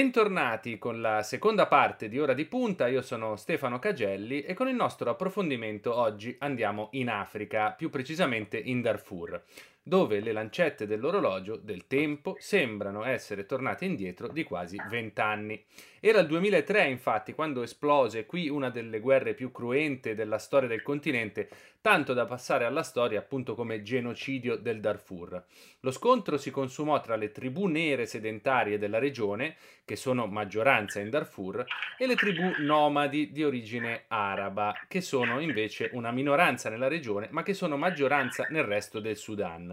Bentornati con la seconda parte di Ora di Punta, io sono Stefano Cagelli e con il nostro approfondimento oggi andiamo in Africa, più precisamente in Darfur, dove le lancette dell'orologio del tempo sembrano essere tornate indietro di quasi vent'anni. Era il 2003 infatti quando esplose qui una delle guerre più cruente della storia del continente, tanto da passare alla storia appunto come genocidio del Darfur. Lo scontro si consumò tra le tribù nere sedentarie della regione, che sono maggioranza in Darfur, e le tribù nomadi di origine araba, che sono invece una minoranza nella regione, ma che sono maggioranza nel resto del Sudan.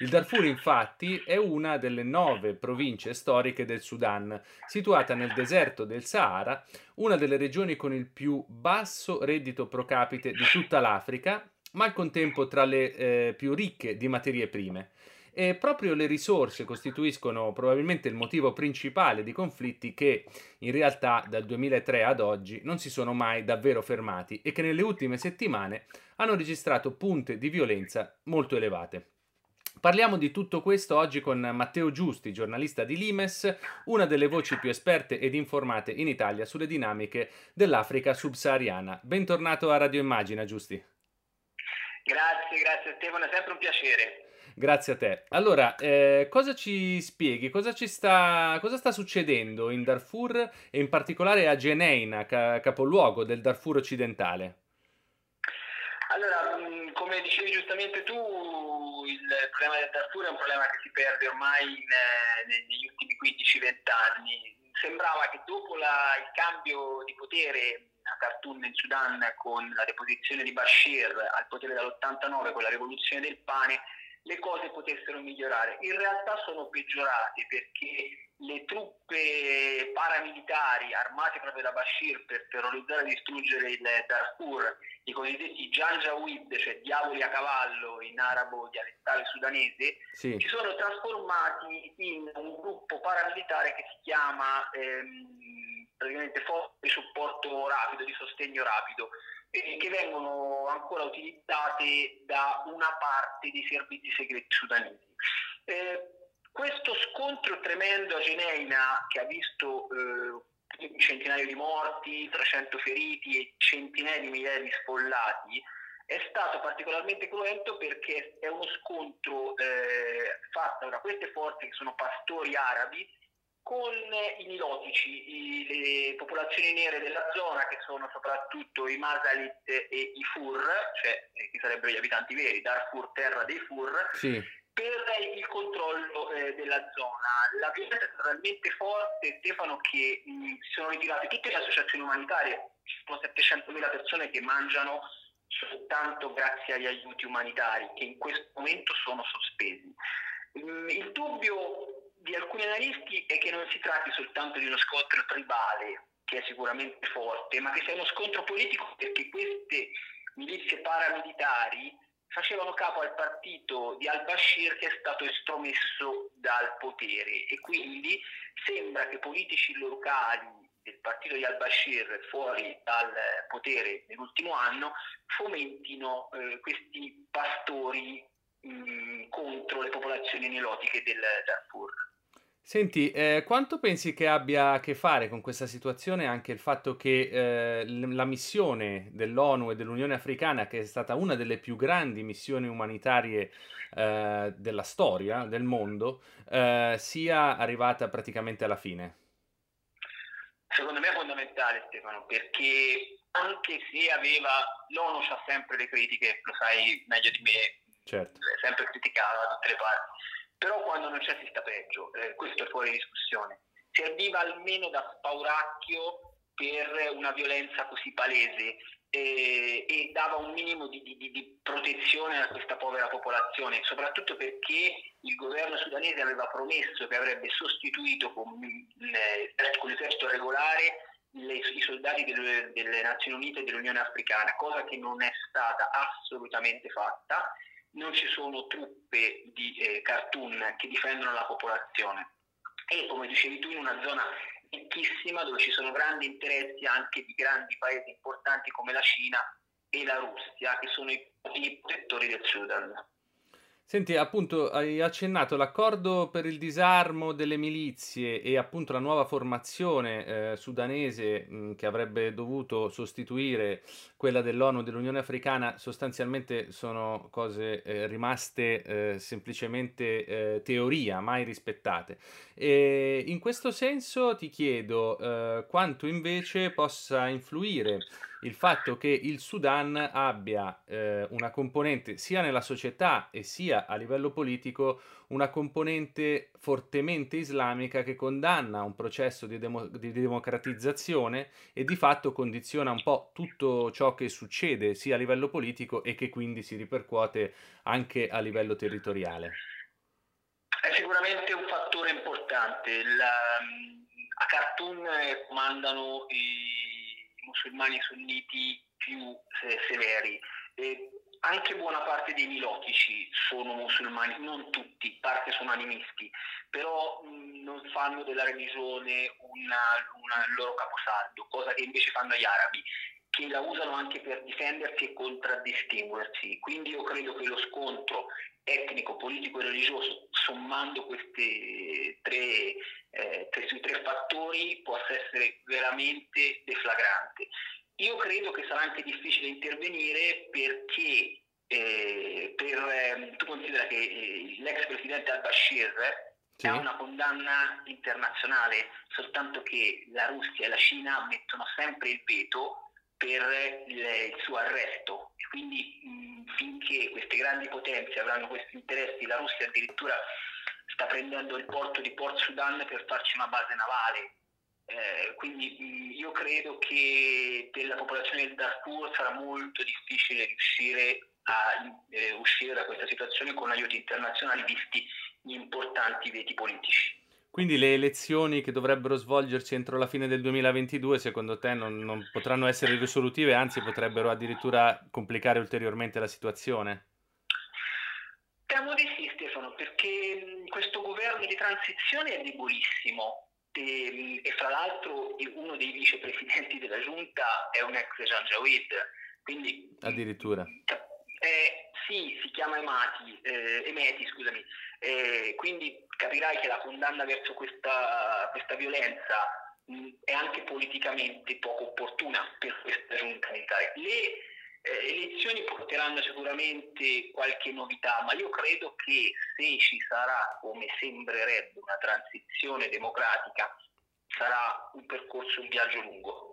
Il Darfur infatti è una delle nove province storiche del Sudan, situata nel deserto del Sahara, una delle regioni con il più basso reddito pro capite di tutta l'Africa, ma al contempo tra le eh, più ricche di materie prime. E proprio le risorse costituiscono probabilmente il motivo principale di conflitti che in realtà dal 2003 ad oggi non si sono mai davvero fermati e che nelle ultime settimane hanno registrato punte di violenza molto elevate. Parliamo di tutto questo oggi con Matteo Giusti, giornalista di Limes, una delle voci più esperte ed informate in Italia sulle dinamiche dell'Africa subsahariana. Bentornato a Radio Immagina, Giusti. Grazie, grazie Stefano, è sempre un piacere. Grazie a te. Allora, eh, cosa ci spieghi? Cosa, ci sta, cosa sta succedendo in Darfur e in particolare a Geneina, ca- capoluogo del Darfur occidentale? Allora, mm, come dicevi giustamente tu, il problema del Darfur è un problema che si perde ormai in, eh, negli ultimi 15-20 anni. Sembrava che dopo la, il cambio di potere a Khartoum in Sudan con la deposizione di Bashir al potere dall'89 con la rivoluzione del pane, le cose potessero migliorare. In realtà sono peggiorate perché le truppe paramilitari armate proprio da Bashir per terrorizzare e distruggere il Darfur, i cosiddetti Janjaweed, cioè diavoli a cavallo in arabo dialettale sudanese, sì. si sono trasformati in un gruppo paramilitare che si chiama ehm, praticamente Forze di supporto rapido, di sostegno rapido, eh, che vengono ancora utilizzate da una parte dei servizi segreti sudanesi. Eh, questo scontro tremendo a Geneina, che ha visto eh, un di morti, 300 feriti e centinaia di migliaia di sfollati, è stato particolarmente cruento perché è uno scontro eh, fatto da queste forze che sono pastori arabi con i nilotici, i, le popolazioni nere della zona che sono soprattutto i Masalit e i Fur, cioè eh, che sarebbero gli abitanti veri, Darfur, terra dei Fur, sì per il controllo eh, della zona. La violenza è talmente forte, Stefano, che mh, si sono ritirate tutte le associazioni umanitarie, ci sono 700.000 persone che mangiano soltanto grazie agli aiuti umanitari, che in questo momento sono sospesi. Mh, il dubbio di alcuni analisti è che non si tratti soltanto di uno scontro tribale, che è sicuramente forte, ma che sia uno scontro politico perché queste milizie paramilitari facevano capo al partito di al-Bashir che è stato estromesso dal potere e quindi sembra che politici locali del partito di al-Bashir fuori dal potere nell'ultimo anno fomentino eh, questi pastori mh, contro le popolazioni nilotiche del Darfur. Senti, eh, quanto pensi che abbia a che fare con questa situazione anche il fatto che eh, la missione dell'ONU e dell'Unione Africana, che è stata una delle più grandi missioni umanitarie eh, della storia, del mondo, eh, sia arrivata praticamente alla fine? Secondo me è fondamentale Stefano, perché anche se aveva, l'ONU ha sempre le critiche, lo sai meglio di me, certo. sempre criticata da tutte le parti però quando non c'è si sta peggio, eh, questo è fuori discussione. Serviva almeno da spauracchio per una violenza così palese eh, e dava un minimo di, di, di, protezione a questa povera popolazione, soprattutto perché il governo sudanese aveva promesso che avrebbe sostituito con, eh, con l'esercito regolare le, i soldati delle, delle Nazioni Unite e dell'Unione Africana, cosa che non è stata assolutamente fatta non ci sono truppe di eh, cartoon che difendono la popolazione e come dicevi tu in una zona ricchissima dove ci sono grandi interessi anche di grandi paesi importanti come la Cina e la Russia che sono i, i protettori del Sudan. Senti, appunto, hai accennato l'accordo per il disarmo delle milizie e appunto la nuova formazione eh, sudanese mh, che avrebbe dovuto sostituire quella dell'ONU e dell'Unione Africana, sostanzialmente sono cose eh, rimaste eh, semplicemente eh, teoria, mai rispettate. E in questo senso ti chiedo eh, quanto invece possa influire il fatto che il Sudan abbia eh, una componente sia nella società e sia a livello politico una componente fortemente islamica che condanna un processo di, demo- di democratizzazione e di fatto condiziona un po' tutto ciò che succede sia a livello politico e che quindi si ripercuote anche a livello territoriale. È sicuramente un fattore importante. La, a Khartoum comandano i musulmani sunniti più severi. E anche buona parte dei milotici sono musulmani, non tutti, parte sono animisti, però non fanno della religione una, una, il loro caposaldo, cosa che invece fanno gli arabi che la usano anche per difendersi e contraddistinguersi. Quindi io credo che lo scontro etnico, politico e religioso, sommando questi tre, eh, tre fattori, possa essere veramente deflagrante. Io credo che sarà anche difficile intervenire perché eh, per, eh, tu considera che eh, l'ex presidente al-Bashir sì. ha una condanna internazionale, soltanto che la Russia e la Cina mettono sempre il veto per il, il suo arresto. E quindi mh, finché queste grandi potenze avranno questi interessi, la Russia addirittura sta prendendo il porto di Port Sudan per farci una base navale. Eh, quindi io credo che per la popolazione del Darfur sarà molto difficile riuscire a eh, uscire da questa situazione con aiuti internazionali visti gli importanti veti politici. Quindi le elezioni che dovrebbero svolgersi entro la fine del 2022, secondo te, non, non potranno essere risolutive, anzi potrebbero addirittura complicare ulteriormente la situazione? Temo di sì, Stefano, perché questo governo di transizione è debolissimo e, e fra l'altro uno dei vicepresidenti della giunta è un ex Janjaweed, quindi... Addirittura. Eh, sì, si chiama Emati, eh, Emeti, scusami, eh, quindi capirai che la condanna verso questa, questa violenza mh, è anche politicamente poco opportuna per questa giunta militare. Le eh, elezioni porteranno sicuramente qualche novità, ma io credo che se ci sarà, come sembrerebbe, una transizione democratica, sarà un percorso, un viaggio lungo.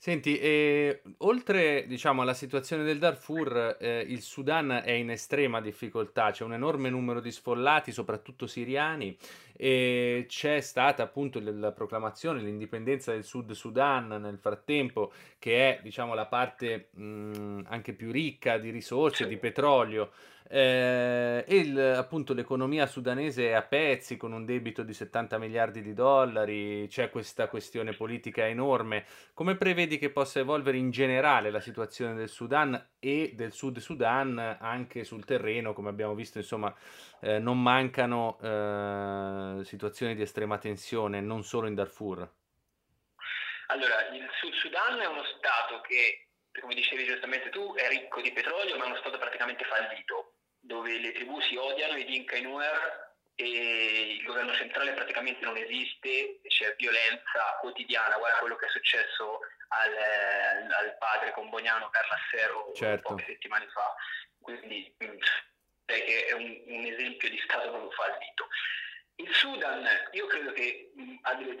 Senti, e oltre diciamo, alla situazione del Darfur, eh, il Sudan è in estrema difficoltà, c'è un enorme numero di sfollati, soprattutto siriani, e c'è stata appunto la proclamazione dell'indipendenza del Sud Sudan nel frattempo, che è diciamo, la parte mh, anche più ricca di risorse, di petrolio. Eh, e il, appunto l'economia sudanese è a pezzi con un debito di 70 miliardi di dollari, c'è questa questione politica enorme. Come prevedi che possa evolvere in generale la situazione del Sudan e del Sud Sudan anche sul terreno? Come abbiamo visto, insomma, eh, non mancano eh, situazioni di estrema tensione, non solo in Darfur. Allora, il Sud Sudan è uno Stato che, come dicevi giustamente tu, è ricco di petrolio, ma è uno Stato praticamente fallito dove le tribù si odiano, i Dinka e Nuer, e il governo centrale praticamente non esiste, c'è violenza quotidiana, guarda quello che è successo al, al padre comboniano Carlassero certo. poche settimane fa, quindi mm, è un, un esempio di Stato proprio fallito. Il Sudan io credo che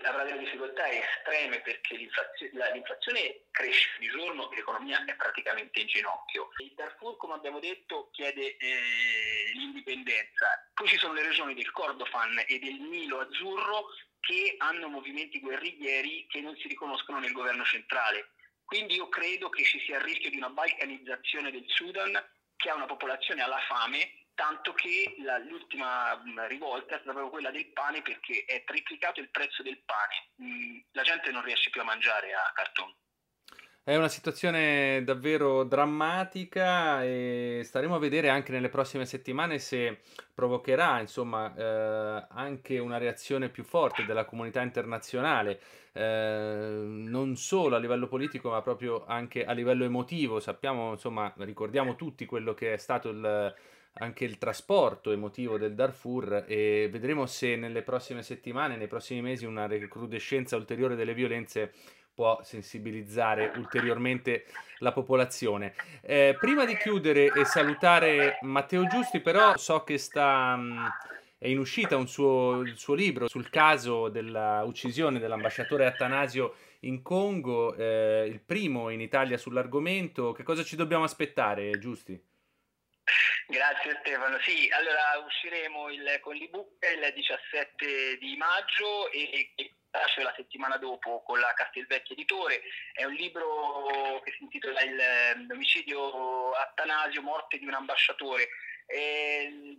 avrà delle difficoltà estreme perché l'inflazione, l'inflazione cresce di giorno e l'economia è praticamente in ginocchio. Il Darfur, come abbiamo detto, chiede eh, l'indipendenza. Poi ci sono le regioni del Kordofan e del Nilo Azzurro che hanno movimenti guerriglieri che non si riconoscono nel governo centrale. Quindi io credo che ci sia il rischio di una balcanizzazione del Sudan che ha una popolazione alla fame tanto che la, l'ultima mm, rivolta è stata proprio quella del pane perché è triplicato il prezzo del pane. Mm, la gente non riesce più a mangiare a cartone. È una situazione davvero drammatica e staremo a vedere anche nelle prossime settimane se provocherà insomma, eh, anche una reazione più forte della comunità internazionale, eh, non solo a livello politico ma proprio anche a livello emotivo. Sappiamo, insomma, ricordiamo tutti quello che è stato il anche il trasporto emotivo del Darfur e vedremo se nelle prossime settimane, nei prossimi mesi, una recrudescenza ulteriore delle violenze può sensibilizzare ulteriormente la popolazione. Eh, prima di chiudere e salutare Matteo Giusti, però so che sta... Mh, è in uscita un suo, il suo libro sul caso dell'uccisione dell'ambasciatore Attanasio in Congo, eh, il primo in Italia sull'argomento. Che cosa ci dobbiamo aspettare, Giusti? Grazie Stefano. Sì, allora usciremo il, con l'ebook il 17 di maggio e, e nasce la settimana dopo con la Castelvecchia Editore. È un libro che si intitola Il L'omicidio Attanasio, morte di un ambasciatore. E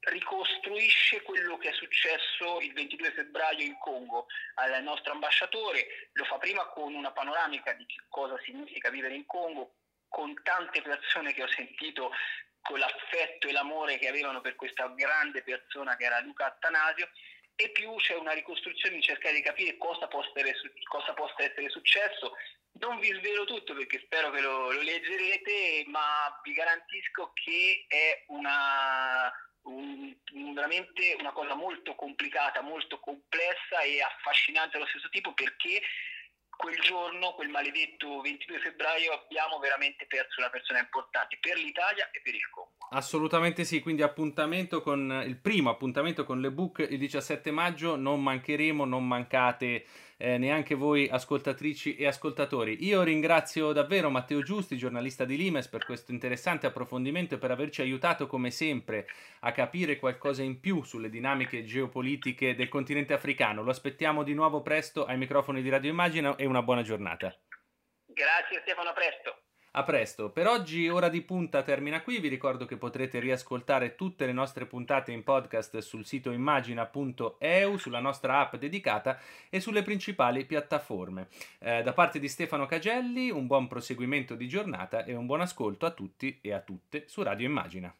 ricostruisce quello che è successo il 22 febbraio in Congo al nostro ambasciatore, lo fa prima con una panoramica di cosa significa vivere in Congo, con tante persone che ho sentito con l'affetto e l'amore che avevano per questa grande persona che era Luca Attanasio e più c'è una ricostruzione di cercare di capire cosa possa essere, cosa possa essere successo. Non vi svelo tutto perché spero che lo, lo leggerete, ma vi garantisco che è una, un, veramente una cosa molto complicata, molto complessa e affascinante allo stesso tempo perché quel giorno, quel maledetto 22 febbraio, abbiamo veramente perso una persona importante per l'Italia e per il Congo. Assolutamente sì, quindi appuntamento con il primo appuntamento con l'ebook il 17 maggio, non mancheremo, non mancate eh, neanche voi ascoltatrici e ascoltatori. Io ringrazio davvero Matteo Giusti, giornalista di Limes, per questo interessante approfondimento e per averci aiutato come sempre a capire qualcosa in più sulle dinamiche geopolitiche del continente africano. Lo aspettiamo di nuovo presto ai microfoni di Radio Immagina e una buona giornata. Grazie Stefano, a presto. A presto. Per oggi Ora di Punta termina qui. Vi ricordo che potrete riascoltare tutte le nostre puntate in podcast sul sito immagina.eu, sulla nostra app dedicata e sulle principali piattaforme. Eh, da parte di Stefano Cagelli, un buon proseguimento di giornata e un buon ascolto a tutti e a tutte su Radio Immagina.